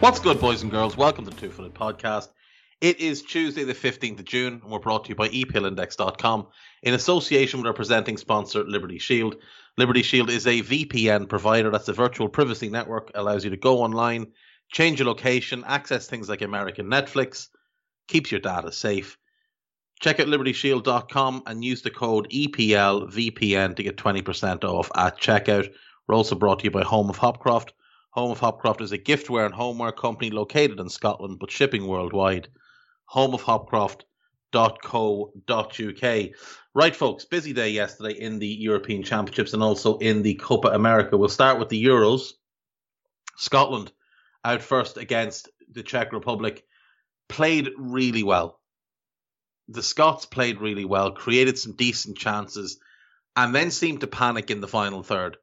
What's good, boys and girls? Welcome to Two Footed Podcast. It is Tuesday, the 15th of June, and we're brought to you by eplindex.com in association with our presenting sponsor, Liberty Shield. Liberty Shield is a VPN provider that's a virtual privacy network, allows you to go online, change your location, access things like American Netflix, keeps your data safe. Check out libertyshield.com and use the code EPLVPN to get 20% off at checkout. We're also brought to you by Home of Hopcroft. Home of Hopcroft is a giftware and homeware company located in Scotland but shipping worldwide. Home of Homeofhopcroft.co.uk. Right, folks, busy day yesterday in the European Championships and also in the Copa America. We'll start with the Euros. Scotland out first against the Czech Republic played really well. The Scots played really well, created some decent chances, and then seemed to panic in the final third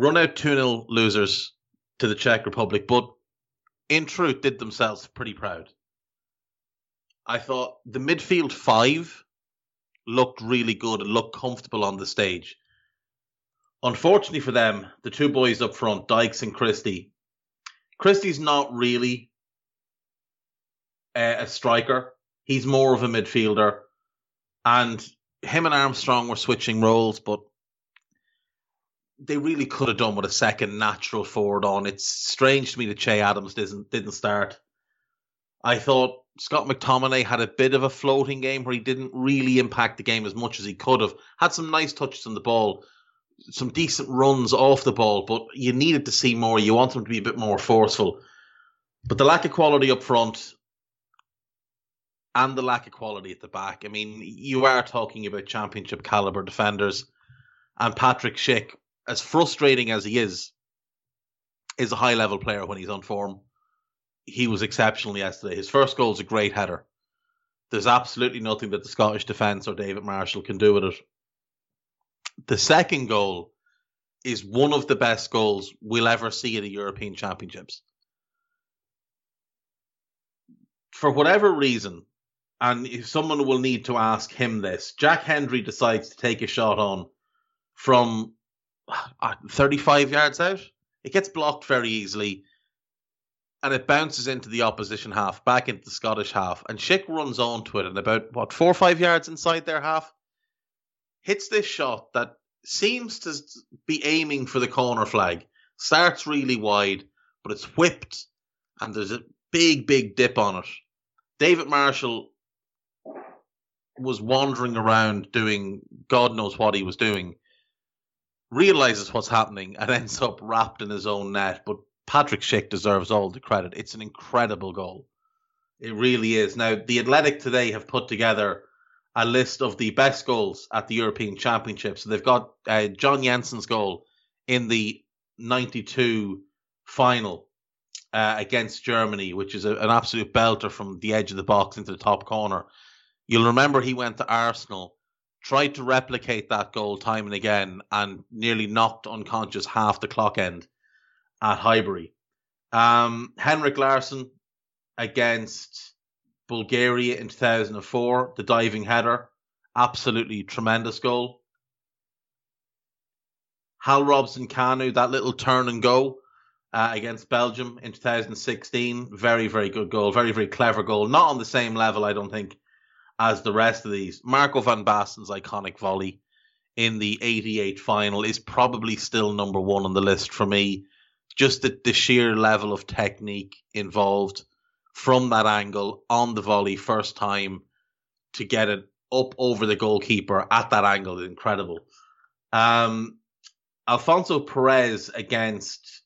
run out 2 0 losers to the Czech Republic, but in truth did themselves pretty proud. I thought the midfield five looked really good and looked comfortable on the stage. Unfortunately for them, the two boys up front, Dykes and Christie, Christie's not really a, a striker. He's more of a midfielder. And him and Armstrong were switching roles, but they really could have done with a second natural forward on. It's strange to me that Che Adams didn't didn't start. I thought Scott McTominay had a bit of a floating game where he didn't really impact the game as much as he could have. Had some nice touches on the ball, some decent runs off the ball, but you needed to see more. You want him to be a bit more forceful. But the lack of quality up front and the lack of quality at the back. I mean, you are talking about championship caliber defenders. And Patrick Schick as frustrating as he is, is a high level player when he's on form. He was exceptional yesterday. His first goal is a great header. There's absolutely nothing that the Scottish defence or David Marshall can do with it. The second goal is one of the best goals we'll ever see at the European Championships. For whatever reason, and if someone will need to ask him this, Jack Hendry decides to take a shot on from Ah, 35 yards out. It gets blocked very easily and it bounces into the opposition half, back into the Scottish half. And Schick runs onto it and about, what, four or five yards inside their half, hits this shot that seems to be aiming for the corner flag. Starts really wide, but it's whipped and there's a big, big dip on it. David Marshall was wandering around doing God knows what he was doing realizes what's happening and ends up wrapped in his own net. But Patrick Schick deserves all the credit. It's an incredible goal. It really is. Now, the Athletic today have put together a list of the best goals at the European Championships. So they've got uh, John Jensen's goal in the 92 final uh, against Germany, which is a, an absolute belter from the edge of the box into the top corner. You'll remember he went to Arsenal tried to replicate that goal time and again and nearly knocked unconscious half the clock end at Highbury. Um, Henrik Larsson against Bulgaria in 2004, the diving header, absolutely tremendous goal. Hal Robson Kanu, that little turn and go uh, against Belgium in 2016, very, very good goal, very, very clever goal. Not on the same level, I don't think, as the rest of these. Marco van Basten's iconic volley in the 88 final is probably still number one on the list for me. Just the, the sheer level of technique involved from that angle on the volley first time to get it up over the goalkeeper at that angle is incredible. Um, Alfonso Perez against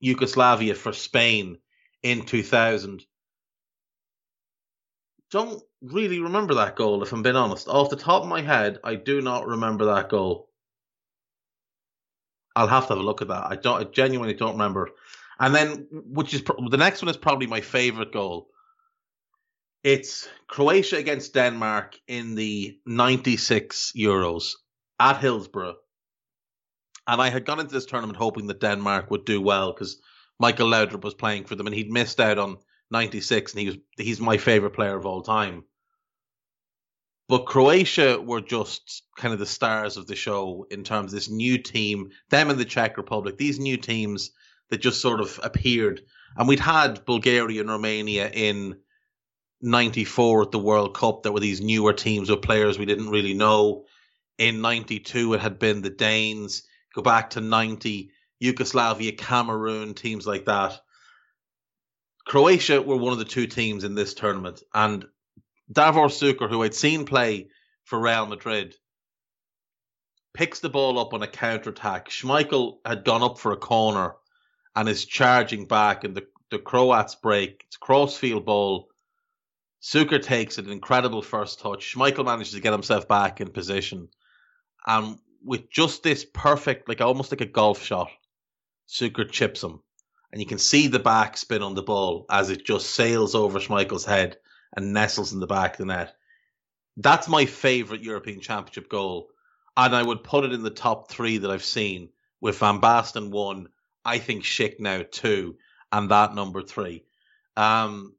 Yugoslavia for Spain in 2000 don't really remember that goal, if I'm being honest. Off the top of my head, I do not remember that goal. I'll have to have a look at that. I don't. I genuinely don't remember. And then, which is the next one is probably my favorite goal. It's Croatia against Denmark in the '96 Euros at Hillsborough, and I had gone into this tournament hoping that Denmark would do well because Michael Laudrup was playing for them, and he'd missed out on '96, and he was he's my favorite player of all time. But Croatia were just kind of the stars of the show in terms of this new team, them and the Czech Republic, these new teams that just sort of appeared. And we'd had Bulgaria and Romania in 94 at the World Cup that were these newer teams with players we didn't really know. In 92, it had been the Danes. Go back to 90, Yugoslavia, Cameroon, teams like that. Croatia were one of the two teams in this tournament. And Davor Suker, who I'd seen play for Real Madrid, picks the ball up on a counter attack. Schmeichel had gone up for a corner and is charging back, and the, the Croats break. It's a crossfield ball. Suker takes an incredible first touch. Schmeichel manages to get himself back in position. And with just this perfect, like almost like a golf shot, Suker chips him. And you can see the back spin on the ball as it just sails over Schmeichel's head and nestles in the back of the net. That's my favourite European Championship goal. And I would put it in the top three that I've seen with Van Basten one, I think Schick now two, and that number three. Um,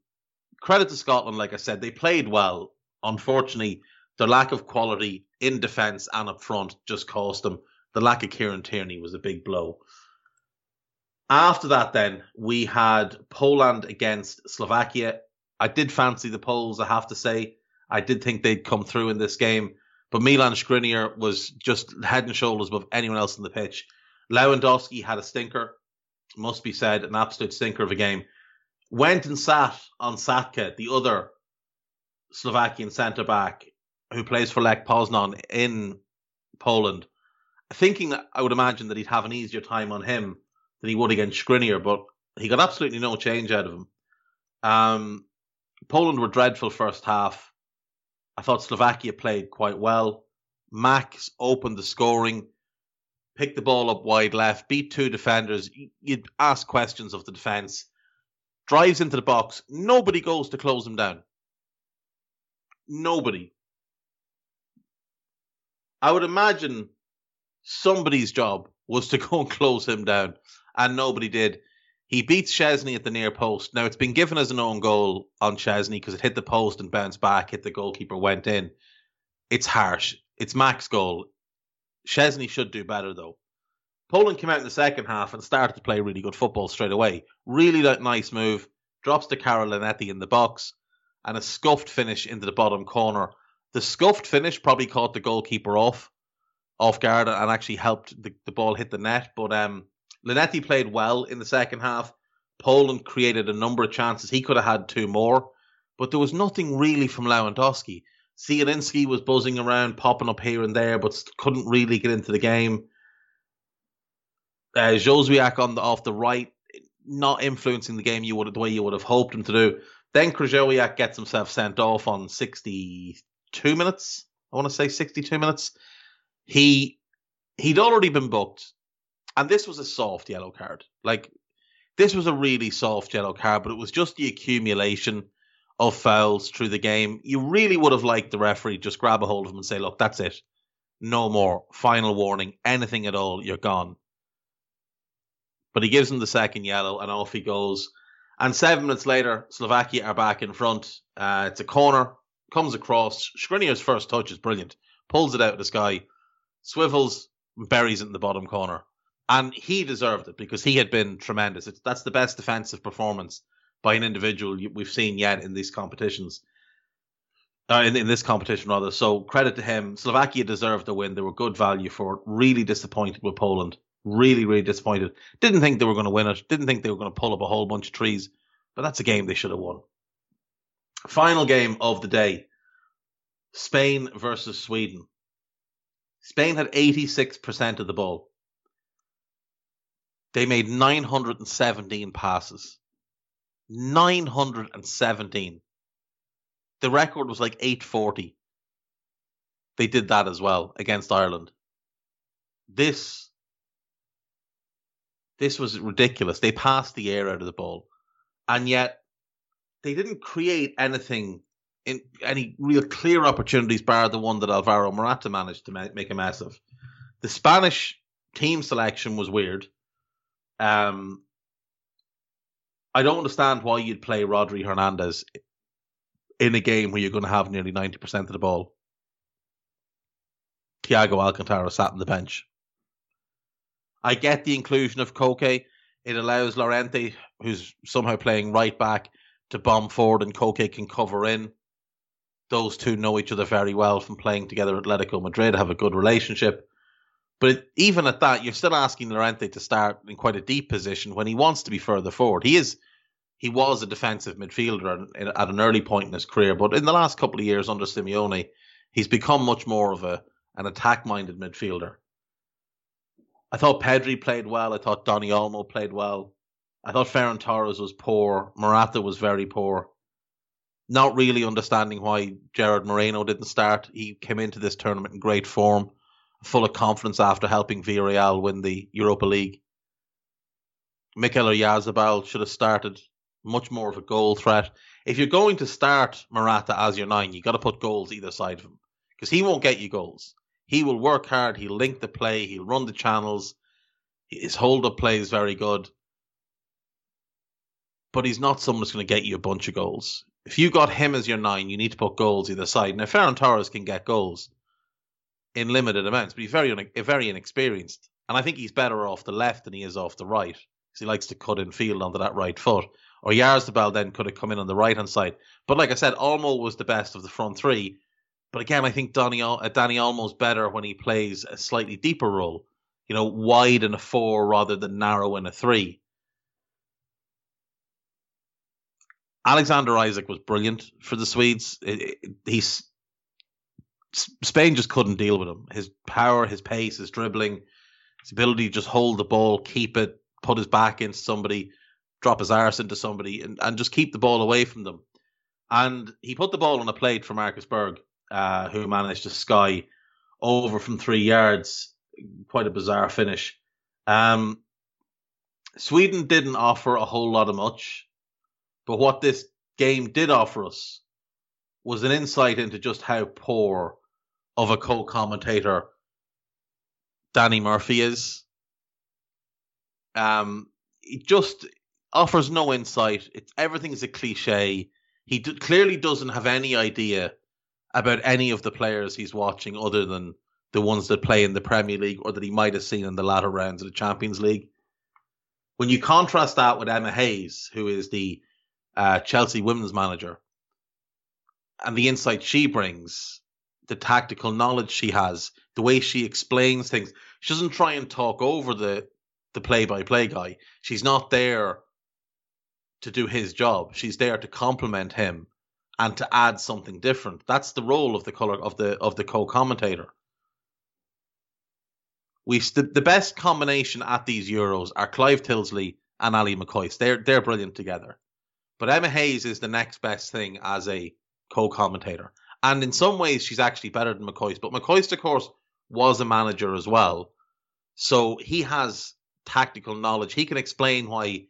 credit to Scotland, like I said, they played well. Unfortunately, their lack of quality in defence and up front just cost them. The lack of Kieran Tierney was a big blow. After that, then, we had Poland against Slovakia. I did fancy the Poles, I have to say. I did think they'd come through in this game, but Milan Skriniar was just head and shoulders above anyone else in the pitch. Lewandowski had a stinker, must be said, an absolute stinker of a game. Went and sat on Satka, the other Slovakian centre back who plays for Lech Poznan in Poland, thinking I would imagine that he'd have an easier time on him than he would against Skriniar, but he got absolutely no change out of him. Um, Poland were dreadful first half. I thought Slovakia played quite well. Max opened the scoring, picked the ball up wide left, beat two defenders. You'd ask questions of the defence. Drives into the box. Nobody goes to close him down. Nobody. I would imagine somebody's job was to go and close him down, and nobody did. He beats Szczesny at the near post. Now it's been given as an own goal on Szczesny because it hit the post and bounced back, hit the goalkeeper, went in. It's harsh. It's Mak's goal. Szczesny should do better though. Poland came out in the second half and started to play really good football straight away. Really nice move. Drops to Karol Linetty in the box and a scuffed finish into the bottom corner. The scuffed finish probably caught the goalkeeper off off guard and actually helped the, the ball hit the net. But um, Linetty played well in the second half. Poland created a number of chances. He could have had two more, but there was nothing really from Lewandowski. Zielinski was buzzing around, popping up here and there, but couldn't really get into the game. Uh, Jozwiak on the off the right, not influencing the game you would the way you would have hoped him to do. Then Krychowiak gets himself sent off on 62 minutes. I want to say 62 minutes. He he'd already been booked and this was a soft yellow card. Like this was a really soft yellow card, but it was just the accumulation of fouls through the game. You really would have liked the referee just grab a hold of him and say, "Look, that's it, no more, final warning, anything at all, you're gone." But he gives him the second yellow, and off he goes. And seven minutes later, Slovakia are back in front. Uh, it's a corner, comes across. Skriniar's first touch is brilliant. Pulls it out of the sky, swivels, buries it in the bottom corner and he deserved it because he had been tremendous. It's, that's the best defensive performance by an individual we've seen yet in these competitions. Uh, in, in this competition, rather. So credit to him. Slovakia deserved the win. They were good value for it. Really disappointed with Poland. Really, really disappointed. Didn't think they were going to win it. Didn't think they were going to pull up a whole bunch of trees. But that's a game they should have won. Final game of the day Spain versus Sweden. Spain had 86% of the ball. They made 917 passes. 917. the record was like 840. They did that as well against Ireland. This this was ridiculous. They passed the air out of the ball. And yet they didn't create anything in any real clear opportunities bar the one that Alvaro Morata managed to make a mess of. The Spanish team selection was weird. Um, I don't understand why you'd play Rodri Hernandez in a game where you're going to have nearly 90% of the ball. Thiago Alcantara sat on the bench. I get the inclusion of Koke. It allows Llorente, who's somehow playing right back, to bomb forward and Koke can cover in. Those two know each other very well from playing together at Atletico Madrid, have a good relationship. But even at that, you're still asking Llorente to start in quite a deep position when he wants to be further forward. He is, he was a defensive midfielder at an early point in his career, but in the last couple of years under Simeone, he's become much more of a an attack-minded midfielder. I thought Pedri played well. I thought Dani Olmo played well. I thought Ferran Torres was poor. Morata was very poor. Not really understanding why Gerard Moreno didn't start. He came into this tournament in great form full of confidence after helping Villarreal win the Europa League. Mikel Oyarzabal should have started much more of a goal threat. If you're going to start Morata as your nine, you've got to put goals either side of him because he won't get you goals. He will work hard. He'll link the play. He'll run the channels. His hold up play is very good, but he's not someone that's going to get you a bunch of goals. If you got him as your nine, you need to put goals either side. Now Ferran Torres can get goals, in limited amounts, but he's very very inexperienced, and I think he's better off the left than he is off the right because he likes to cut in field onto that right foot. Or Oyarzabal then could have come in on the right hand side, but like I said, Olmo was the best of the front three. But again, I think Danny uh, Dani Olmo's better when he plays a slightly deeper role, you know, wide in a four rather than narrow in a three. Alexander Isak was brilliant for the Swedes. He's Spain just couldn't deal with him. His power, his pace, his dribbling, his ability to just hold the ball, keep it, put his back into somebody, drop his arse into somebody, and, and just keep the ball away from them. And he put the ball on a plate for Marcus Berg, uh, who managed to sky over from three yards. Quite a bizarre finish. Um, Sweden didn't offer a whole lot of much, but what this game did offer us was an insight into just how poor of a co-commentator Danny Murphy is. Um, he just offers no insight. It's everything's a cliche. He clearly doesn't have any idea about any of the players he's watching other than the ones that play in the Premier League or that he might have seen in the latter rounds of the Champions League. When you contrast that with Emma Hayes, who is the uh, Chelsea women's manager, and the insight she brings, the tactical knowledge she has, the way she explains things. She doesn't try and talk over the the play by play guy. She's not there to do his job. She's there to complement him and to add something different. That's the role of the color of the of the co-commentator. We st- the best combination at these Euros are Clive Tyldesley and Ali McCoist. They're they're brilliant together. But Emma Hayes is the next best thing as a co-commentator. And in some ways, she's actually better than McCoist. But McCoist, of course, was a manager as well. So he has tactical knowledge. He can explain why,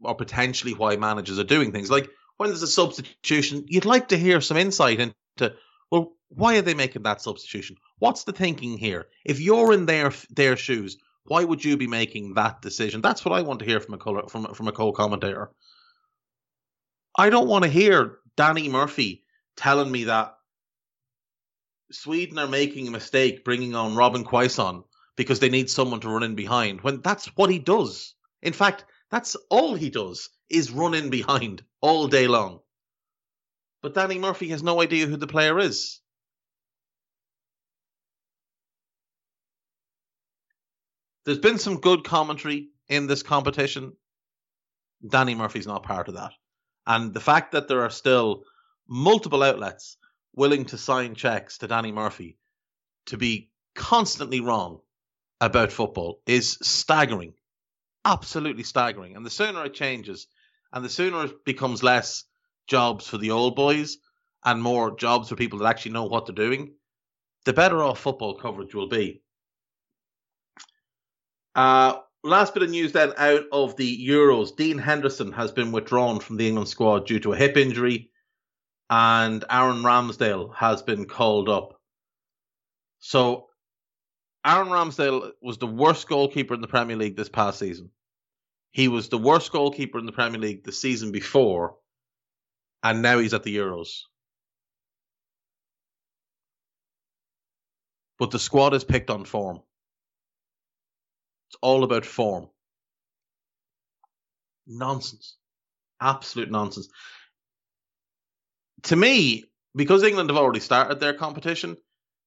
or potentially why managers are doing things. Like when there's a substitution, you'd like to hear some insight into, well, why are they making that substitution? What's the thinking here? If you're in their their shoes, why would you be making that decision? That's what I want to hear from a color, from from a co-commentator. I don't want to hear Danny Murphy telling me that Sweden are making a mistake bringing on Robin Quaison because they need someone to run in behind when that's what he does. In fact, that's all he does is run in behind all day long. But Danny Murphy has no idea who the player is. There's been some good commentary in this competition. Danny Murphy's not part of that. And the fact that there are still multiple outlets willing to sign checks to Danny Murphy to be constantly wrong about football is staggering. Absolutely staggering. And the sooner it changes and the sooner it becomes less jobs for the old boys and more jobs for people that actually know what they're doing, the better off football coverage will be. Uh, last bit of news then out of the Euros. Dean Henderson has been withdrawn from the England squad due to a hip injury, and Aaron Ramsdale has been called up. So, Aaron Ramsdale was the worst goalkeeper in the Premier League this past season. He was the worst goalkeeper in the Premier League the season before, and now he's at the Euros. But the squad is picked on form. It's all about form. Nonsense. Absolute nonsense. To me, because England have already started their competition,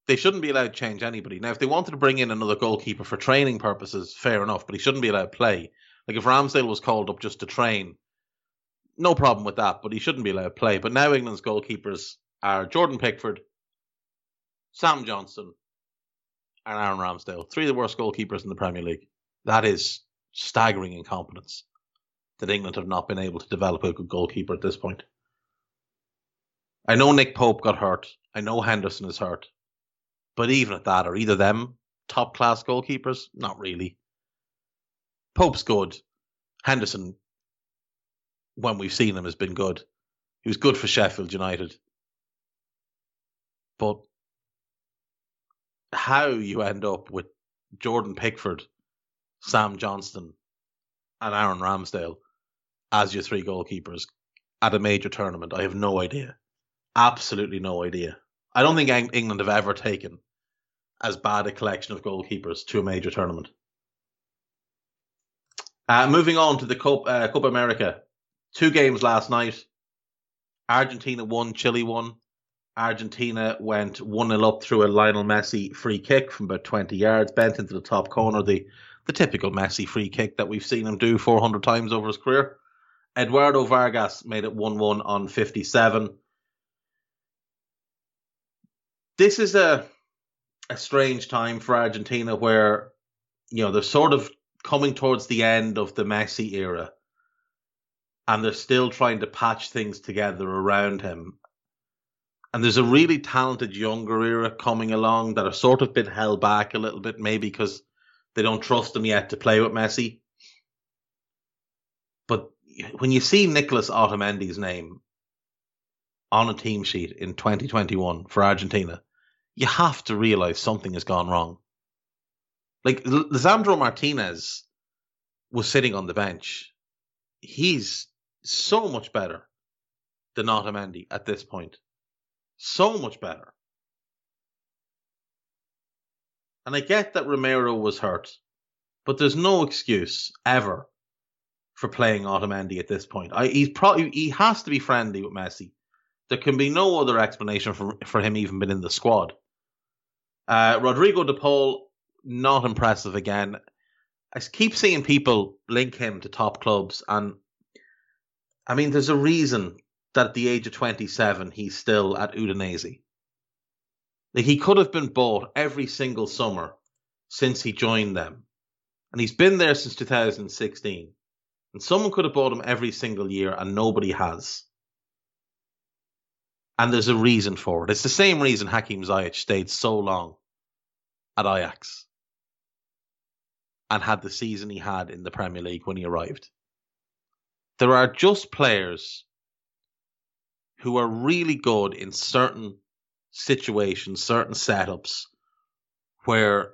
they shouldn't be allowed to change anybody. Now, if they wanted to bring in another goalkeeper for training purposes, fair enough, but he shouldn't be allowed to play. Like if Ramsdale was called up just to train, no problem with that, but he shouldn't be allowed to play. But now England's goalkeepers are Jordan Pickford, Sam Johnstone, and Aaron Ramsdale. Three of the worst goalkeepers in the Premier League. That is staggering incompetence that England have not been able to develop a good goalkeeper at this point. I know Nick Pope got hurt. I know Henderson is hurt. But even at that, are either them top class goalkeepers? Not really. Pope's good. Henderson, when we've seen him, has been good. He was good for Sheffield United. But how you end up with Jordan Pickford, Sam Johnstone, and Aaron Ramsdale as your three goalkeepers at a major tournament, I have no idea. Absolutely no idea. I don't think England have ever taken as bad a collection of goalkeepers to a major tournament. Uh, moving on to the Copa, uh, America. Two games last night. Argentina won, Chile won. Argentina went 1 0 up through a Lionel Messi free kick from about 20 yards, bent into the top corner. The, the typical Messi free kick that we've seen him do 400 times over his career. Eduardo Vargas made it 1 1 on 57. This is a a strange time for Argentina where, you know, they're sort of coming towards the end of the Messi era and they're still trying to patch things together around him. And there's a really talented younger era coming along that have sort of been held back a little bit, maybe because they don't trust him yet to play with Messi. But when you see Nicolas Otamendi's name on a team sheet in 2021 for Argentina, you have to realize something has gone wrong. Like Lisandro Martinez was sitting on the bench. He's so much better than Otamendi at this point so much better. And I get that Romero was hurt, but there's no excuse ever for playing Otamendi at this point. I, he's probably he has to be friendly with Messi. There can be no other explanation for for him even being in the squad. Uh, Rodrigo De Paul, not impressive again. I keep seeing people link him to top clubs, and I mean, there's a reason that at the age of 27, he's still at Udinese. Like he could have been bought every single summer since he joined them. And he's been there since 2016. And someone could have bought him every single year, and nobody has. And there's a reason for it. It's the same reason Hakim Ziyech stayed so long at Ajax and had the season he had in the Premier League when he arrived. There are just players who are really good in certain situations, certain setups where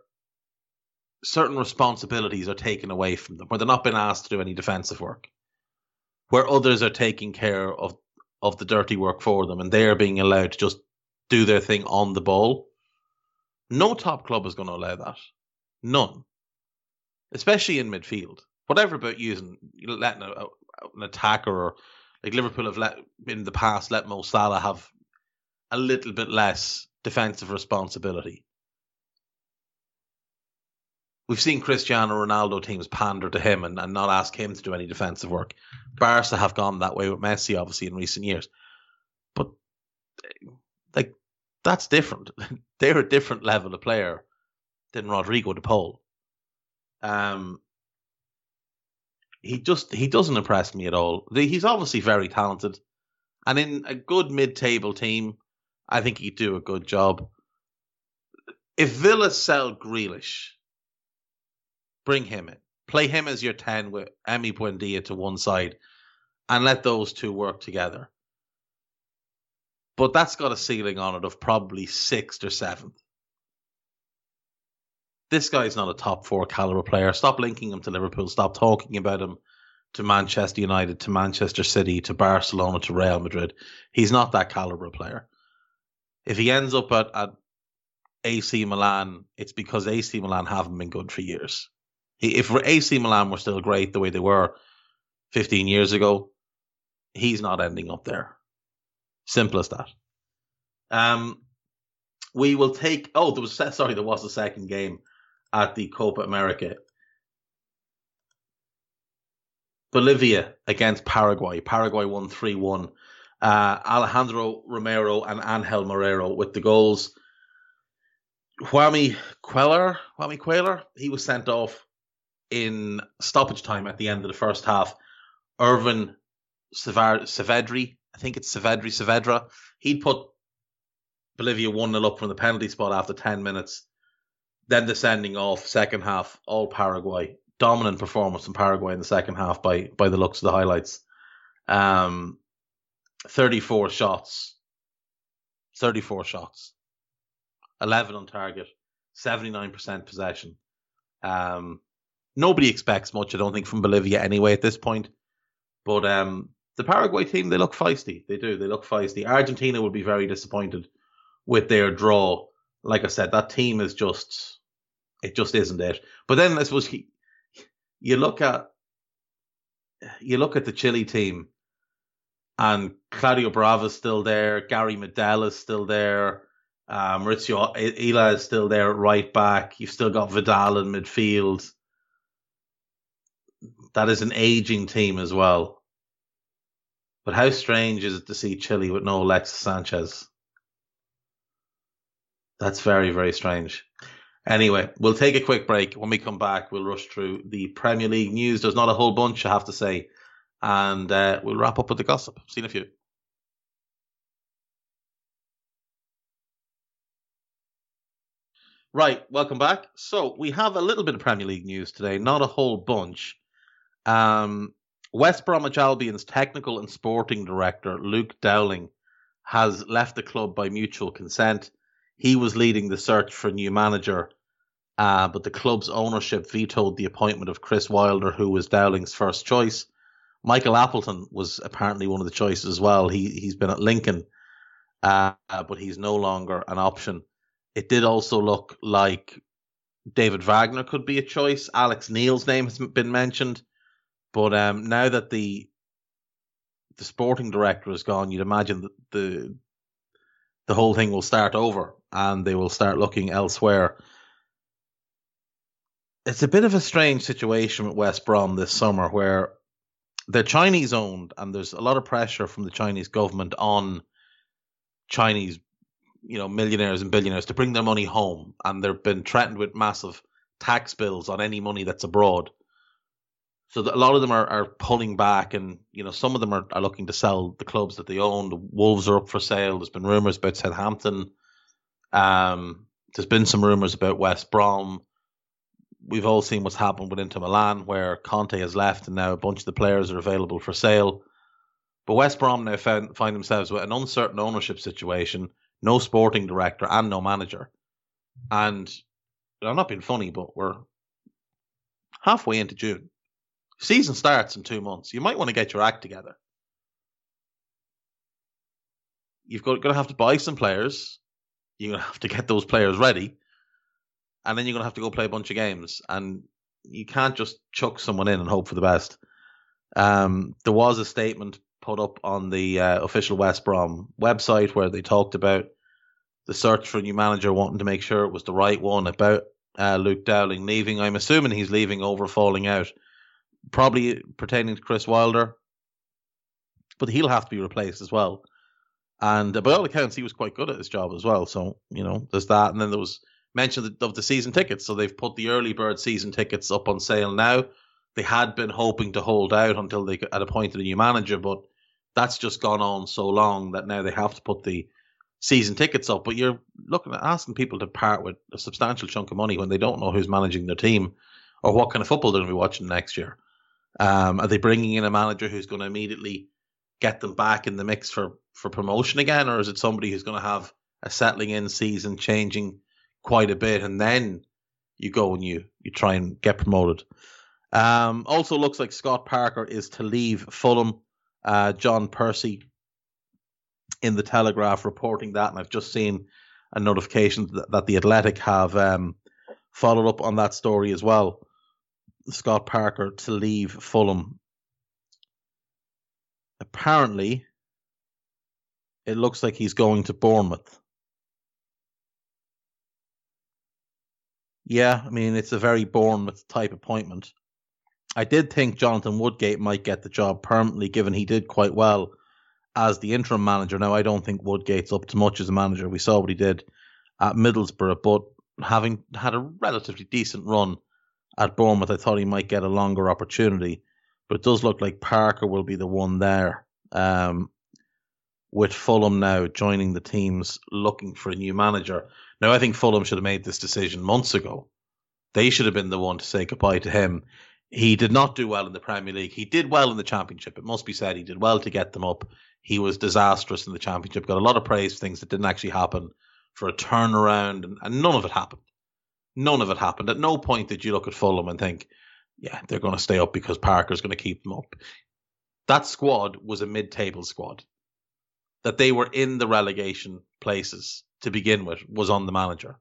certain responsibilities are taken away from them, where they're not being asked to do any defensive work, where others are taking care of of the dirty work for them, and they are being allowed to just do their thing on the ball. No top club is going to allow that. None. Especially in midfield. Whatever about using letting a, an attacker or like Liverpool have let in the past let Mo Salah have a little bit less defensive responsibility. We've seen Cristiano Ronaldo teams pander to him and, and not ask him to do any defensive work. Barca have gone that way with Messi, obviously, in recent years. But like that's different. They're a different level of player than Rodrigo de Paul. Um, he just he doesn't impress me at all. He's obviously very talented, And in a good mid-table team, I think he'd do a good job. If Villa sell Grealish, bring him in. Play him as your 10 with Emi Buendia to one side and let those two work together. But that's got a ceiling on it of probably sixth or seventh. This guy's not a top four caliber player. Stop linking him to Liverpool. Stop talking about him to Manchester United, to Manchester City, to Barcelona, to Real Madrid. He's not that caliber player. If he ends up at, at AC Milan, it's because AC Milan haven't been good for years. If AC Milan were still great the way they were 15 years ago, he's not ending up there. Simple as that. Um, we will take. Oh, there was sorry, there was a second game at the Copa America. Bolivia against Paraguay. Paraguay won 3 1. Uh, Alejandro Romero and Angel Morero with the goals. Juami Queller, Juami Queller, he was sent off in stoppage time at the end of the first half. Erwin Saavedra, I think it's Saavedra, Saavedra, he'd put Bolivia 1 0 up from the penalty spot after 10 minutes. Then the sending off, second half, all Paraguay. Dominant performance from Paraguay in the second half by by the looks of the highlights. Um, 34 shots. 34 shots. 11 on target. 79% possession. Um, nobody expects much, I don't think, from Bolivia anyway at this point. But um, the Paraguay team, they look feisty. They do. They look feisty. Argentina will be very disappointed with their draw. Like I said, that team is just, it just isn't it. But then I suppose you look at, you look at the Chile team, and Claudio Bravo is still there. Gary Medel is still there. Um, Mauricio Isla is still there right back. You've still got Vidal in midfield. That is an aging team as well. But how strange is it to see Chile with no Alexis Sanchez? That's very, very strange. Anyway, we'll take a quick break. When we come back, we'll rush through the Premier League news. There's not a whole bunch, I have to say. And uh, we'll wrap up with the gossip. See you in a few. Right, welcome back. So we have a little bit of Premier League news today, not a whole bunch. Um, West Bromwich Albion's technical and sporting director, Luke Dowling, has left the club by mutual consent. He was leading the search for a new manager, uh, but the club's ownership vetoed the appointment of Chris Wilder, who was Dowling's first choice. Michael Appleton was apparently one of the choices as well. He he's been at Lincoln, uh, but he's no longer an option. It did also look like David Wagner could be a choice. Alex Neil's name has been mentioned. But um, now that the the sporting director is gone, you'd imagine that the the whole thing will start over and they will start looking elsewhere. It's a bit of a strange situation with West Brom this summer where they're Chinese owned and there's a lot of pressure from the Chinese government on Chinese, you know, millionaires and billionaires to bring their money home and they've been threatened with massive tax bills on any money that's abroad. So a lot of them are, are pulling back, and you know some of them are, are looking to sell the clubs that they own. The Wolves are up for sale. There's been rumours about Southampton. Um, there's been some rumours about West Brom. We've all seen what's happened with Inter Milan, where Conte has left, and now a bunch of the players are available for sale. But West Brom now found, find themselves with an uncertain ownership situation, no sporting director, and no manager. And I'm not being funny, but we're halfway into June Season starts in two months. You might want to get your act together. You've got, got to have to buy some players. You're going to have to get those players ready. And then you're going to have to go play a bunch of games. And you can't just chuck someone in and hope for the best. Um, there was a statement put up on the uh, official West Brom website where they talked about the search for a new manager, wanting to make sure it was the right one about uh, Luke Dowling leaving. I'm assuming he's leaving over falling out probably pertaining to Chris Wilder, but he'll have to be replaced as well. And by all accounts, he was quite good at his job as well. So you know, there's that. And then there was mention of the season tickets. So they've put the early bird season tickets up on sale now. They had been hoping to hold out until they had appointed a new manager, but that's just gone on so long that now they have to put the season tickets up. But you're looking at asking people to part with a substantial chunk of money when they don't know who's managing their team or what kind of football they're going to be watching next year. Um, are they bringing in a manager who's going to immediately get them back in the mix for, for promotion again, or is it somebody who's going to have a settling in season, changing quite a bit, and then you go and you you try and get promoted? Um, also, looks like Scott Parker is to leave Fulham. Uh, John Percy in the Telegraph reporting that, and I've just seen a notification that, that the Athletic have um, followed up on that story as well. Scott Parker to leave Fulham. Apparently, it looks like he's going to Bournemouth. Yeah, I mean, it's a very Bournemouth type appointment. I did think Jonathan Woodgate might get the job permanently, given he did quite well as the interim manager. Now, I don't think Woodgate's up to much as a manager. We saw what he did at Middlesbrough, but having had a relatively decent run at Bournemouth, I thought he might get a longer opportunity. But it does look like Parker will be the one there. Um, with Fulham now joining the teams looking for a new manager. Now, I think Fulham should have made this decision months ago. They should have been the one to say goodbye to him. He did not do well in the Premier League. He did well in the Championship. It must be said he did well to get them up. He was disastrous in the championship. Got a lot of praise for things that didn't actually happen for a turnaround, and, and none of it happened. None of it happened. At no point did you look at Fulham and think, yeah, they're going to stay up because Parker's going to keep them up. That squad was a mid-table squad. That they were in the relegation places to begin with was on the manager.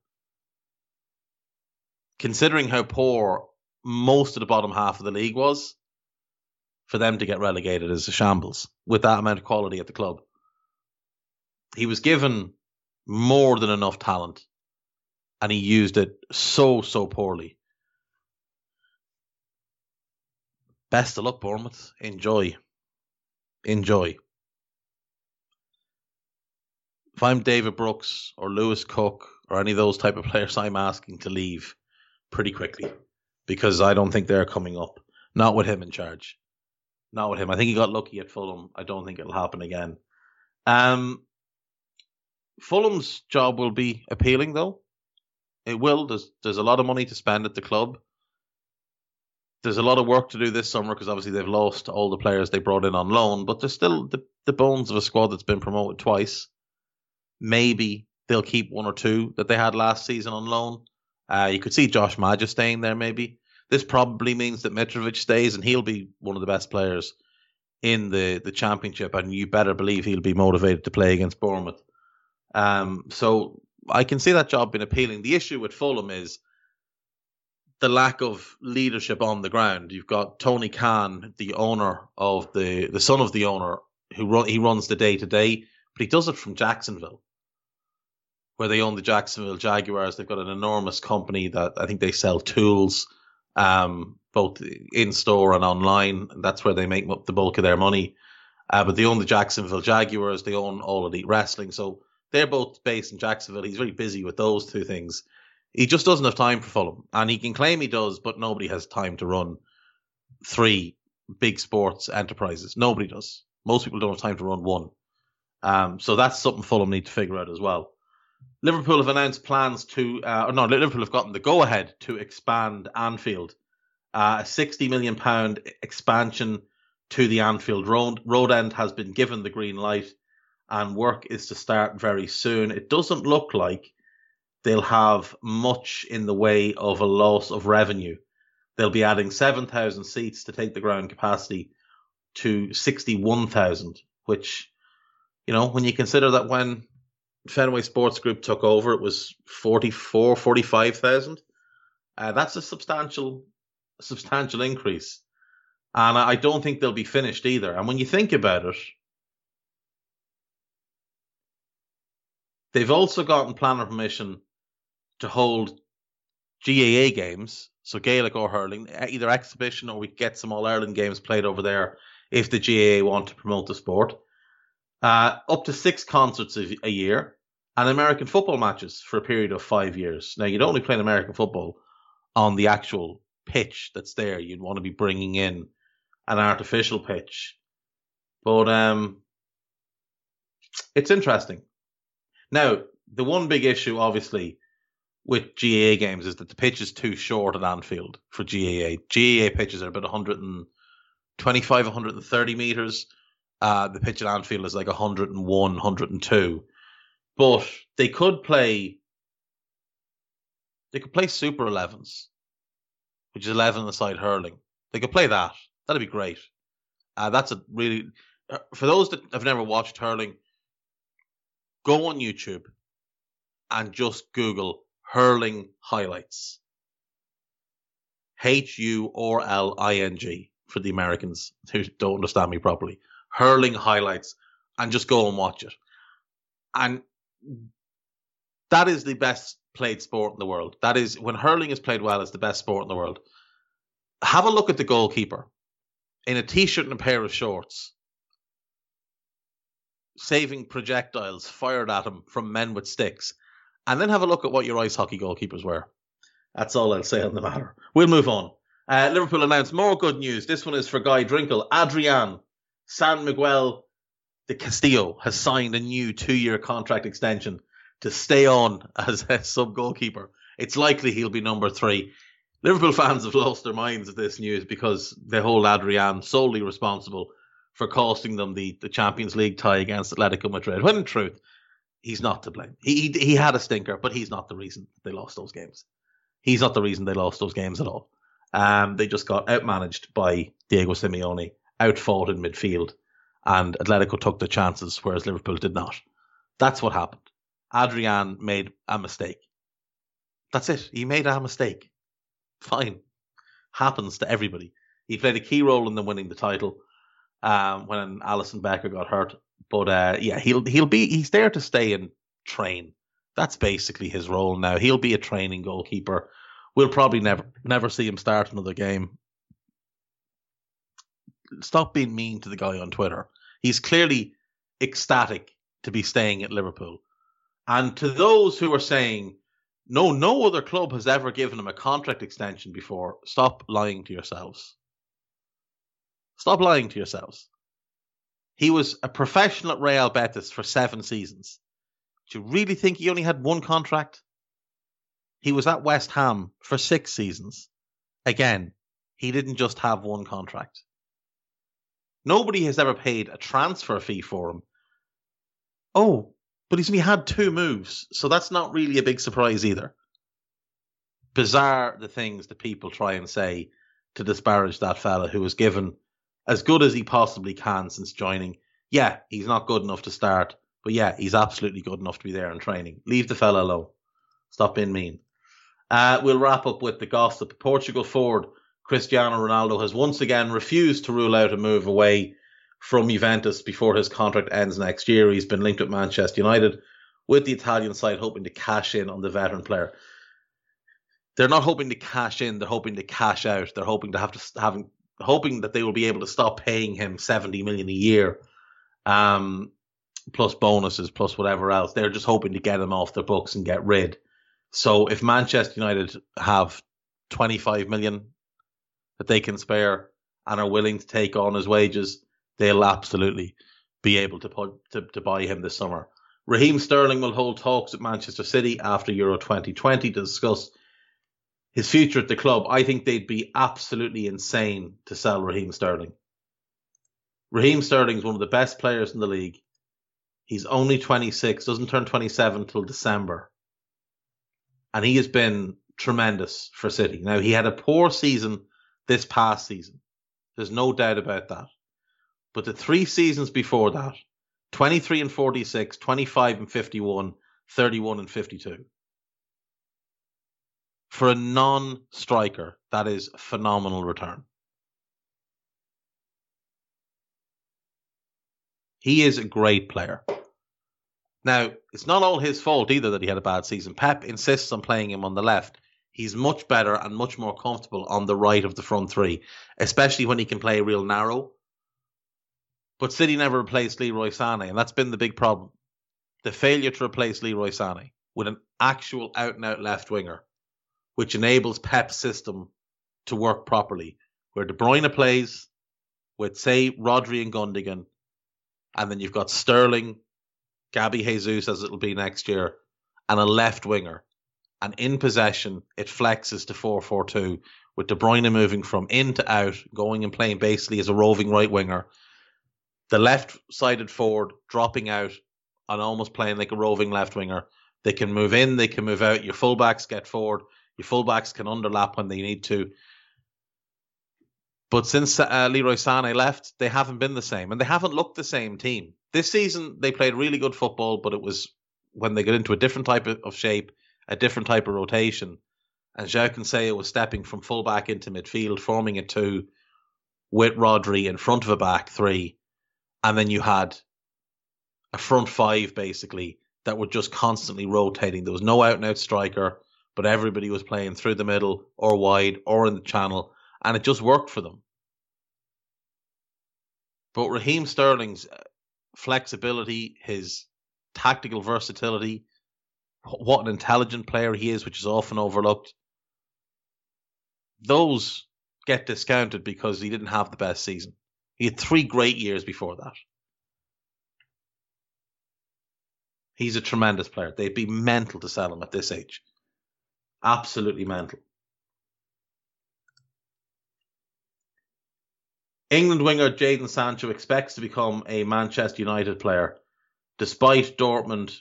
Considering how poor most of the bottom half of the league was, for them to get relegated as a shambles with that amount of quality at the club. He was given more than enough talent and he used it so, so poorly. Best of luck, Bournemouth. Enjoy. Enjoy. If I'm David Brooks or Lewis Cook or any of those type of players, I'm asking to leave pretty quickly because I don't think they're coming up. Not with him in charge. Not with him. I think he got lucky at Fulham. I don't think it'll happen again. Um, Fulham's job will be appealing, though. It will. There's there's a lot of money to spend at the club. There's a lot of work to do this summer because obviously they've lost all the players they brought in on loan, but there's still the, the bones of a squad that's been promoted twice. Maybe they'll keep one or two that they had last season on loan. Uh, you could see Josh Maja staying there, maybe. This probably means that Mitrovic stays and he'll be one of the best players in the, the championship, and you better believe he'll be motivated to play against Bournemouth. Um, so I can see that job being appealing. The issue with Fulham is the lack of leadership on the ground. You've got Tony Khan, the owner of the the son of the owner, who run, he runs the day to day, but he does it from Jacksonville, where they own the Jacksonville Jaguars. They've got an enormous company that I think they sell tools um, both in store and online. That's where they make the bulk of their money. Uh, but they own the Jacksonville Jaguars. They own All Elite Wrestling. So they're both based in Jacksonville. He's very busy with those two things. He just doesn't have time for Fulham. And he can claim he does, but nobody has time to run three big sports enterprises. Nobody does. Most people don't have time to run one. Um, so that's something Fulham need to figure out as well. Liverpool have announced plans to, uh, no, Liverpool have gotten the go ahead to expand Anfield. Uh, a 60 million pound expansion to the Anfield road, road end has been given the green light and work is to start very soon. It doesn't look like they'll have much in the way of a loss of revenue. They'll be adding 7,000 seats to take the ground capacity to 61,000, which, you know, when you consider that when Fenway Sports Group took over, it was 44, 45,000. Uh, that's a substantial, substantial increase. And I don't think they'll be finished either. And when you think about it, they've also gotten planning permission to hold GAA games, so Gaelic or hurling, either exhibition or we get some All Ireland games played over there if the GAA want to promote the sport uh, up to six concerts a, year, and American football matches for a period of five years. Now, you'd only play American football on the actual pitch that's there. You'd want to be bringing in an artificial pitch. But um, it's interesting. Now, the one big issue, obviously, with GAA games is that the pitch is too short at Anfield for GAA. GAA pitches are about 125, 130 meters. Uh, the pitch at Anfield is like 101, 102. But they could play. They could play Super 11s, which is 11 the side hurling. They could play that. That'd be great. Uh, that's a really. Uh, for those that have never watched hurling, go on YouTube and just Google hurling highlights. H U R L I N G for the Americans who don't understand me properly. Hurling highlights and just go and watch it. And that is the best played sport in the world. That is when hurling is played well, it's the best sport in the world. Have a look at the goalkeeper in a t-shirt and a pair of shorts, saving projectiles fired at him from men with sticks, and then have a look at what your ice hockey goalkeepers were. That's all I'll say on the matter. We'll move on. Uh, Liverpool announced more good news. This one is for Guy Drinkle. Adrian San Miguel de Castillo has signed a new two-year contract extension to stay on as a sub goalkeeper. It's likely he'll be number three. Liverpool fans have lost their minds at this news because they hold Adrian solely responsible for costing them the, the Champions League tie against Atletico Madrid. When in truth, he's not to blame. He, he, he had a stinker, but he's not the reason they lost those games. He's not the reason they lost those games at all. Um, they just got outmanaged by Diego Simeone, outfought in midfield, and Atletico took the chances, whereas Liverpool did not. That's what happened. Adrian made a mistake. That's it. He made a mistake. Fine. Happens to everybody. He played a key role in them winning the title um, when Alisson Becker got hurt. But uh, yeah, he'll he'll be he's there to stay and train. That's basically his role now. He'll be a training goalkeeper. We'll probably never never see him start another game. Stop being mean to the guy on Twitter. He's clearly ecstatic to be staying at Liverpool. And to those who are saying, no, no other club has ever given him a contract extension before, stop lying to yourselves. Stop lying to yourselves. He was a professional at Real Betis for seven seasons. Do you really think he only had one contract? He was at West Ham for six seasons. Again, he didn't just have one contract. Nobody has ever paid a transfer fee for him. Oh, but he's only had two moves, so that's not really a big surprise either. Bizarre the things that people try and say to disparage that fella who was given as good as he possibly can since joining. Yeah, he's not good enough to start, but yeah, he's absolutely good enough to be there in training. Leave the fella alone. Stop being mean. Uh, we'll wrap up with the gossip. Portugal forward Cristiano Ronaldo has once again refused to rule out a move away from Juventus before his contract ends next year. He's been linked with Manchester United, with the Italian side hoping to cash in on the veteran player. They're not hoping to cash in; they're hoping to cash out. They're hoping to have to having hoping that they will be able to stop paying him seventy million a year, um, plus bonuses, plus whatever else. They're just hoping to get him off their books and get rid. So if Manchester United have twenty five million that they can spare and are willing to take on his wages, they'll absolutely be able to put to, to buy him this summer. Raheem Sterling will hold talks at Manchester City after Euro 2020 to discuss his future at the club. I think they'd be absolutely insane to sell Raheem Sterling. Raheem Sterling is one of the best players in the league. He's only 26, doesn't turn 27 till December. And he has been tremendous for City. Now, he had a poor season this past season. There's no doubt about that. But the three seasons before that, 23 and 46, 25 and 51, 31 and 52. For a non striker, that is phenomenal return. He is a great player. Now, it's not all his fault either that he had a bad season. Pep insists on playing him on the left. He's much better and much more comfortable on the right of the front three, especially when he can play real narrow but City never replaced Leroy Sané, and that's been the big problem. The failure to replace Leroy Sané with an actual out and out left winger, which enables Pep's system to work properly, where De Bruyne plays with, say, Rodri and Gundogan, and then you've got Sterling Gabby Jesus as it'll be next year, and a left winger. And in possession, it flexes to 4 4 2, with De Bruyne moving from in to out, going and playing basically as a roving right winger. The left sided forward dropping out and almost playing like a roving left winger. They can move in, they can move out. Your fullbacks get forward, your fullbacks can underlap when they need to. But since uh, Leroy Sané left, they haven't been the same, and they haven't looked the same team. This season, they played really good football, but it was when they got into a different type of shape, a different type of rotation. And João Cancelo was stepping from fullback into midfield, forming a two with Rodri in front of a back three. And then you had a front five, basically, that were just constantly rotating. There was no out and out striker, but everybody was playing through the middle or wide or in the channel and it just worked for them. But Raheem Sterling's uh, flexibility, his tactical versatility, what an intelligent player he is, which is often overlooked, those get discounted because he didn't have the best season. He had three great years before that. He's a tremendous player. They'd be mental to sell him at this age. Absolutely mental. England winger Jadon Sancho expects to become a Manchester United player, despite Dortmund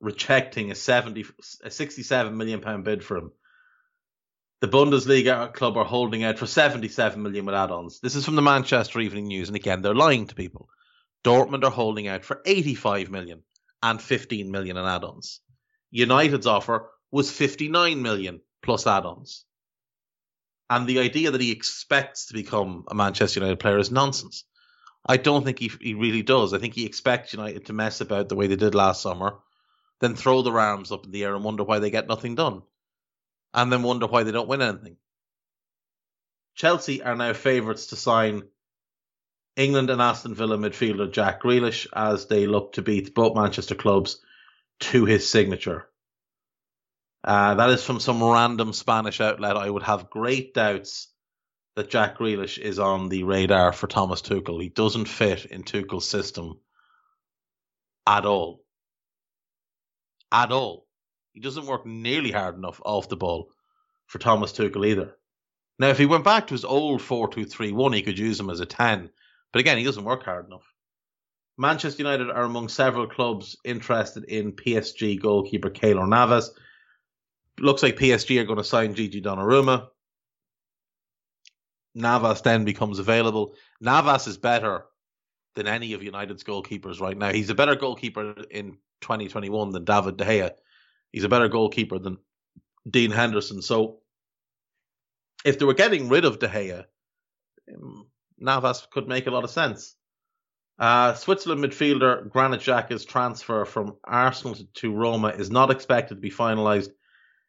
rejecting a 70, a 67 million pound bid for him. The Bundesliga club are holding out for 77 million with add-ons. This is from the Manchester Evening News, and again, they're lying to people. Dortmund are holding out for 85 million and 15 million in add-ons. United's offer was 59 million plus add-ons. And the idea that he expects to become a Manchester United player is nonsense. I don't think he, he really does. I think he expects United to mess about the way they did last summer, then throw their arms up in the air and wonder why they get nothing done, and then wonder why they don't win anything. Chelsea are now favourites to sign England and Aston Villa midfielder Jack Grealish as they look to beat both Manchester clubs to his signature. Uh, that is from some random Spanish outlet. I would have great doubts that Jack Grealish is on the radar for Thomas Tuchel. He doesn't fit in Tuchel's system at all. At all. He doesn't work nearly hard enough off the ball for Thomas Tuchel either. Now, if he went back to his old 4 2 3 1, he could use him as a 10. But again, he doesn't work hard enough. Manchester United are among several clubs interested in PSG goalkeeper Keylor Navas looks like PSG are going to sign Gigi Donnarumma. Navas then becomes available. Navas is better than any of United's goalkeepers right now. He's a better goalkeeper in 2021 than David De Gea. He's a better goalkeeper than Dean Henderson. So if they were getting rid of De Gea, um, Navas could make a lot of sense. Uh, Switzerland midfielder Granit Xhaka's transfer from Arsenal to Roma is not expected to be finalised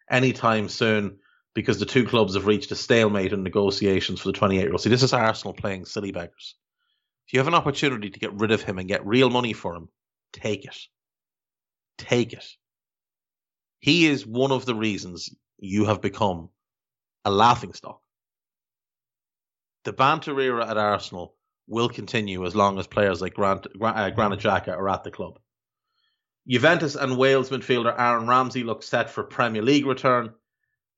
anytime soon because the two clubs have reached a stalemate in negotiations for the 28 year old. See, this is Arsenal playing silly beggars. If you have an opportunity to get rid of him and get real money for him, take it. Take it. He is one of the reasons you have become a laughing stock. The banter era at Arsenal will continue as long as players like Grant, uh, Granit Xhaka are at the club. Juventus and Wales midfielder Aaron Ramsey looks set for Premier League return.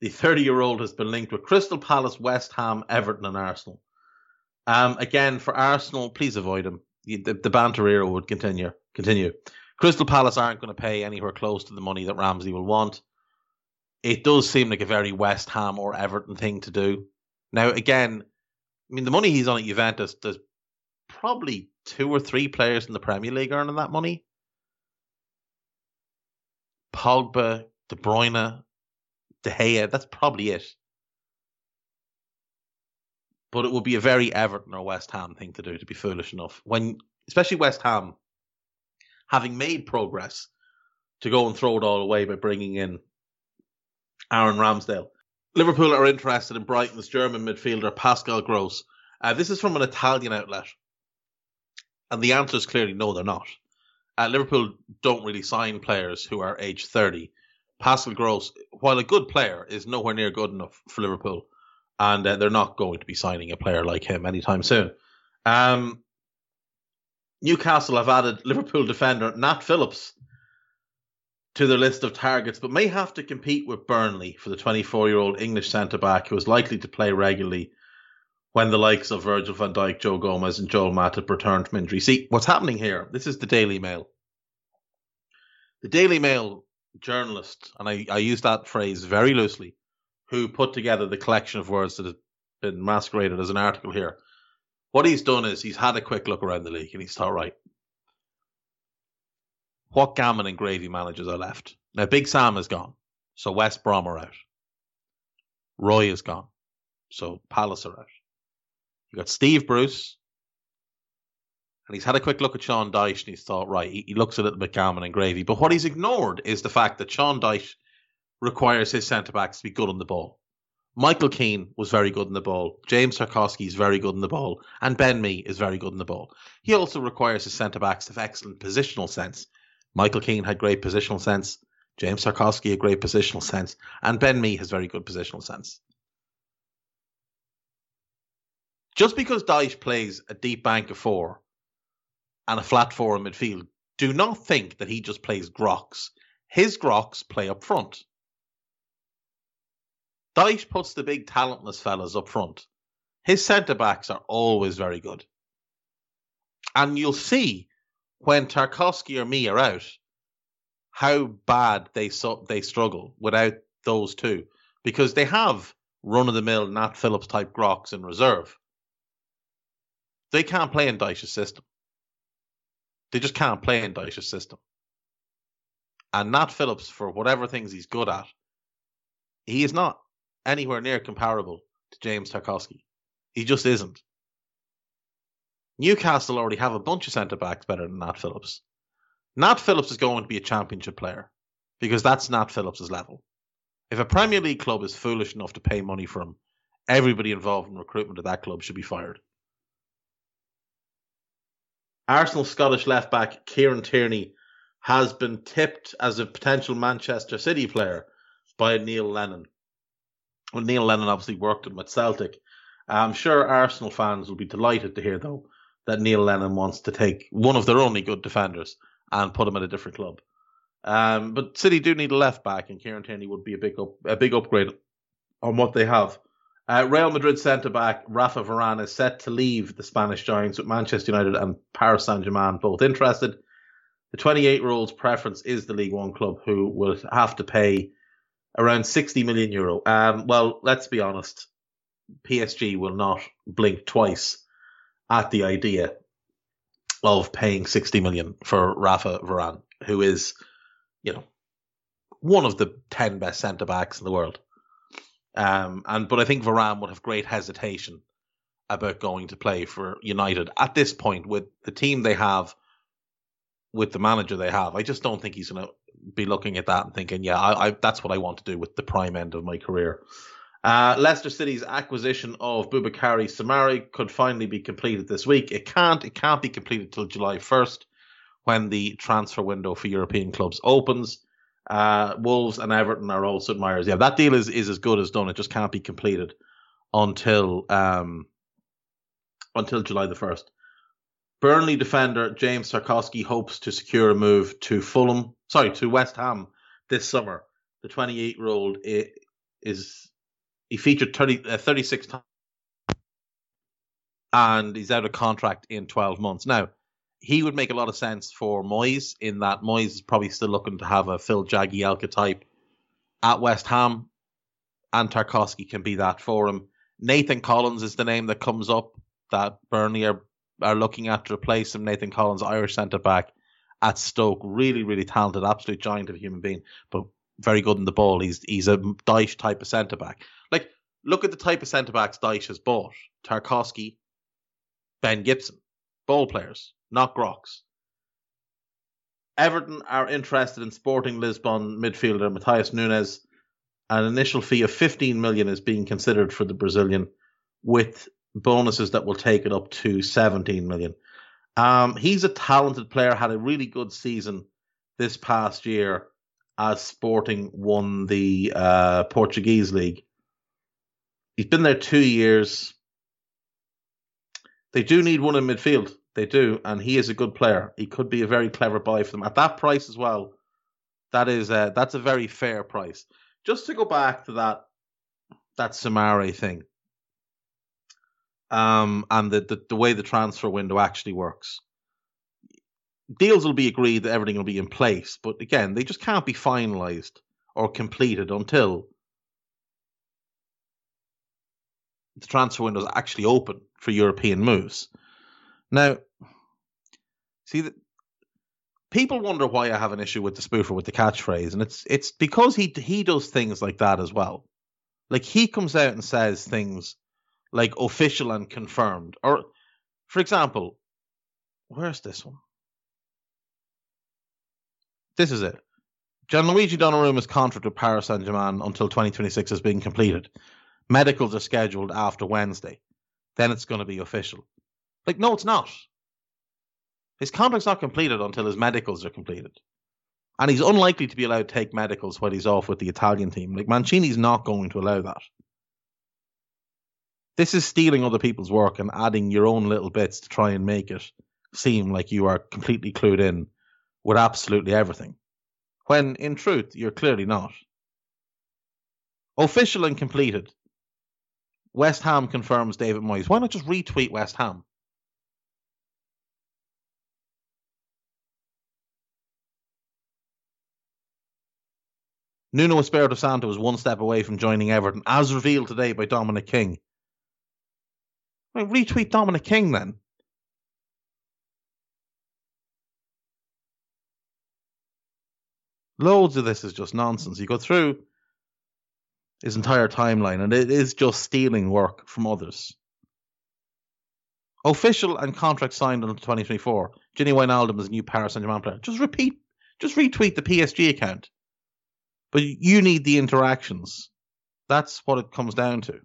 The 30 year old has been linked with Crystal Palace, West Ham, Everton, and Arsenal. Um, again, for Arsenal, please avoid him. The, the banter era would continue. Continue. Crystal Palace aren't going to pay anywhere close to the money that Ramsey will want. It does seem like a very West Ham or Everton thing to do. Now, again, I mean, the money he's on at Juventus, there's probably two or three players in the Premier League earning that money. Pogba, De Bruyne, De Gea. That's probably it. But it would be a very Everton or West Ham thing to do to be foolish enough when, especially West Ham, having made progress to go and throw it all away by bringing in Aaron Ramsdale. Liverpool are interested in Brighton's German midfielder Pascal Gross. Uh, this is from an Italian outlet, and the answer is clearly no, they're not. Uh, Liverpool don't really sign players who are age 30. Pascal Gross, while a good player, is nowhere near good enough for Liverpool, and uh, they're not going to be signing a player like him anytime soon. Um, Newcastle have added Liverpool defender Nat Phillips to their list of targets, but may have to compete with Burnley for the 24 year old English centre back who is likely to play regularly when the likes of Virgil van Dijk, Joe Gomez, and Joel Matip return from injury. See, what's happening here? This is the Daily Mail. The Daily Mail journalist, and I, I use that phrase very loosely, who put together the collection of words that have been masqueraded as an article here. What he's done is he's had a quick look around the league and he's thought, right, what gammon and gravy managers are left? Now, Big Sam is gone, so West Brom are out. Roy is gone, so Palace are out. You got Steve Bruce, and he's had a quick look at Sean Dyche and he's thought, right, he, he looks a little bit gammon and gravy. But what he's ignored is the fact that Sean Dyche requires his centre backs to be good on the ball. Michael Keane was very good in the ball. James Tarkowski is very good in the ball. And Ben Mee is very good in the ball. He also requires his centre backs to have excellent positional sense. Michael Keane had great positional sense. James Tarkowski had great positional sense. And Ben Mee has very good positional sense. Just because Dyche plays a deep bank of four and a flat four in midfield, do not think that he just plays grocks. His grocks play up front. Dyche puts the big talentless fellas up front. His centre backs are always very good. And you'll see when Tarkowski or Mee are out how bad they so, they struggle without those two because they have run of the mill Nat Phillips type grocks in reserve. They can't play in Dyche's system. They just can't play in Dyche's system. And Nat Phillips, for whatever things he's good at, he is not anywhere near comparable to James Tarkowski. He just isn't. Newcastle already have a bunch of centre backs better than Nat Phillips. Nat Phillips is going to be a championship player because that's Nat Phillips' level. If a Premier League club is foolish enough to pay money for him, everybody involved in recruitment of that club should be fired. Arsenal Scottish left back Kieran Tierney has been tipped as a potential Manchester City player by Neil Lennon. Well, Neil Lennon obviously worked him at Celtic. I'm sure Arsenal fans will be delighted to hear, though, that Neil Lennon wants to take one of their only good defenders and put him at a different club. Um, but City do need a left back, and Kieran Tierney would be a big up, a big upgrade on what they have. Uh, Real Madrid centre back Rafa Varane is set to leave the Spanish Giants with Manchester United and Paris Saint Germain both interested. The 28 year old's preference is the Ligue One club, who will have to pay around 60 million euro. Um, well, let's be honest, PSG will not blink twice at the idea of paying 60 million for Rafa Varane, who is, you know, one of the 10 best centre backs in the world. Um, and but I think Varane would have great hesitation about going to play for United at this point with the team they have, with the manager they have. I just don't think he's going to be looking at that and thinking, yeah, I, I, that's what I want to do with the prime end of my career. Uh, Leicester City's acquisition of Boubakary Soumaré could finally be completed this week. It can't. It can't be completed till July 1st, when the transfer window for European clubs opens. Uh, Wolves and Everton are also admirers. Yeah, that deal is, is as good as done. It just can't be completed until um, until July the first. Burnley defender James Tarkowski hopes to secure a move to Fulham, sorry, to West Ham this summer. The 28 year old is he featured 30, uh, 36 times and he's out of contract in 12 months. Now, he would make a lot of sense for Moyes in that Moyes is probably still looking to have a Phil Jagielka type at West Ham, and Tarkowski can be that for him. Nathan Collins is the name that comes up that Burnley are, are looking at to replace him. Nathan Collins, Irish centre back at Stoke, really, really talented, absolute giant of a human being, but very good in the ball. He's he's a Dyche type of centre back. Like, look at the type of centre backs Dyche has bought: Tarkowski, Ben Gibson, ball players not Grox. Everton are interested in sporting Lisbon midfielder Matheus Nunes. An initial fee of 15 million is being considered for the Brazilian, with bonuses that will take it up to 17 million. Um, he's a talented player, had a really good season this past year as Sporting won the uh, Portuguese league. He's been there two years. They do need one in midfield They do, and he is a good player. He could be a very clever buy for them at that price as well. That is uh, that's a very fair price. Just to go back to that that Soumaré thing, um, and the, the the way the transfer window actually works. Deals will be agreed that everything will be in place, but again, they just can't be finalised or completed until the transfer window is actually open for European moves. Now, see that people wonder why I have an issue with the spoofer with the catchphrase, and it's it's because he he does things like that as well. Like he comes out and says things like official and confirmed, or for example, where's this one? This is it. Gianluigi Donnarumma's contract with Paris Saint Germain until 2026 has been completed. Medicals are scheduled after Wednesday. Then it's going to be official. Like, no, it's not. His contract's not completed until his medicals are completed. And he's unlikely to be allowed to take medicals while he's off with the Italian team. Like, Mancini's not going to allow that. This is stealing other people's work and adding your own little bits to try and make it seem like you are completely clued in with absolutely everything. When, in truth, you're clearly not. Official and completed. West Ham confirms David Moyes. Why not just retweet West Ham? Nuno Espirito Santo was one step away from joining Everton, as revealed today by Dominic King. Retweet Dominic King then. Loads of this is just nonsense. You go through his entire timeline, and it is just stealing work from others. Official and contract signed until 2024. Gini Wijnaldum is a new Paris Saint-Germain player. Just repeat, just retweet the PSG account. But you need the interactions. That's what it comes down to.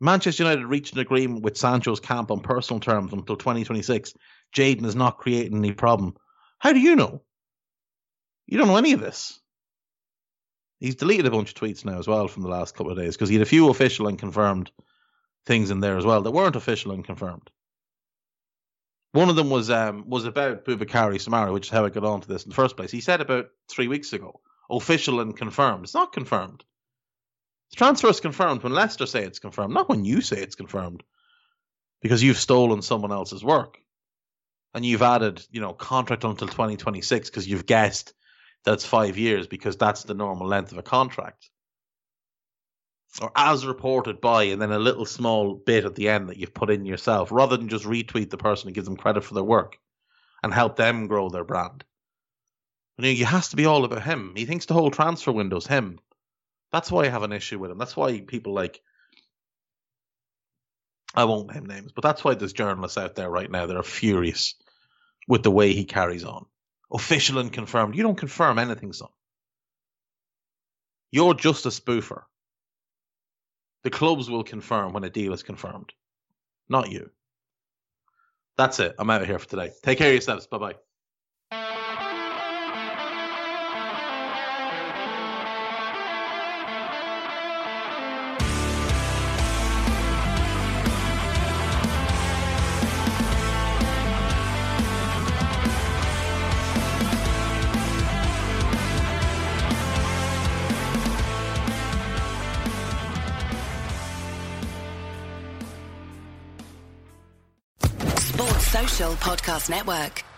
Manchester United reached an agreement with Sancho's camp on personal terms until 2026. Jadon is not creating any problem. How do you know? You don't know any of this. He's deleted a bunch of tweets now as well from the last couple of days because he had a few official and confirmed things in there as well that weren't official and confirmed. One of them was um, was about Boubakary Soumaré, which is how I got onto this in the first place. He said about three weeks ago, official and confirmed. It's not confirmed. The transfer is confirmed when Leicester say it's confirmed, not when you say it's confirmed, because you've stolen someone else's work, and you've added, you know, contract until 2026 because you've guessed that's five years because that's the normal length of a contract. Or as reported by, and then a little small bit at the end that you've put in yourself, rather than just retweet the person and give them credit for their work and help them grow their brand. You know, it has to be all about him. He thinks the whole transfer window's him. That's why I have an issue with him. That's why people like I won't name names, but that's why there's journalists out there right now that are furious with the way he carries on official and confirmed. You don't confirm anything, son. You're just a spoofer. The clubs will confirm when a deal is confirmed, not you. That's it. I'm out of here for today. Take care of yourselves. Bye bye. Podcast Network.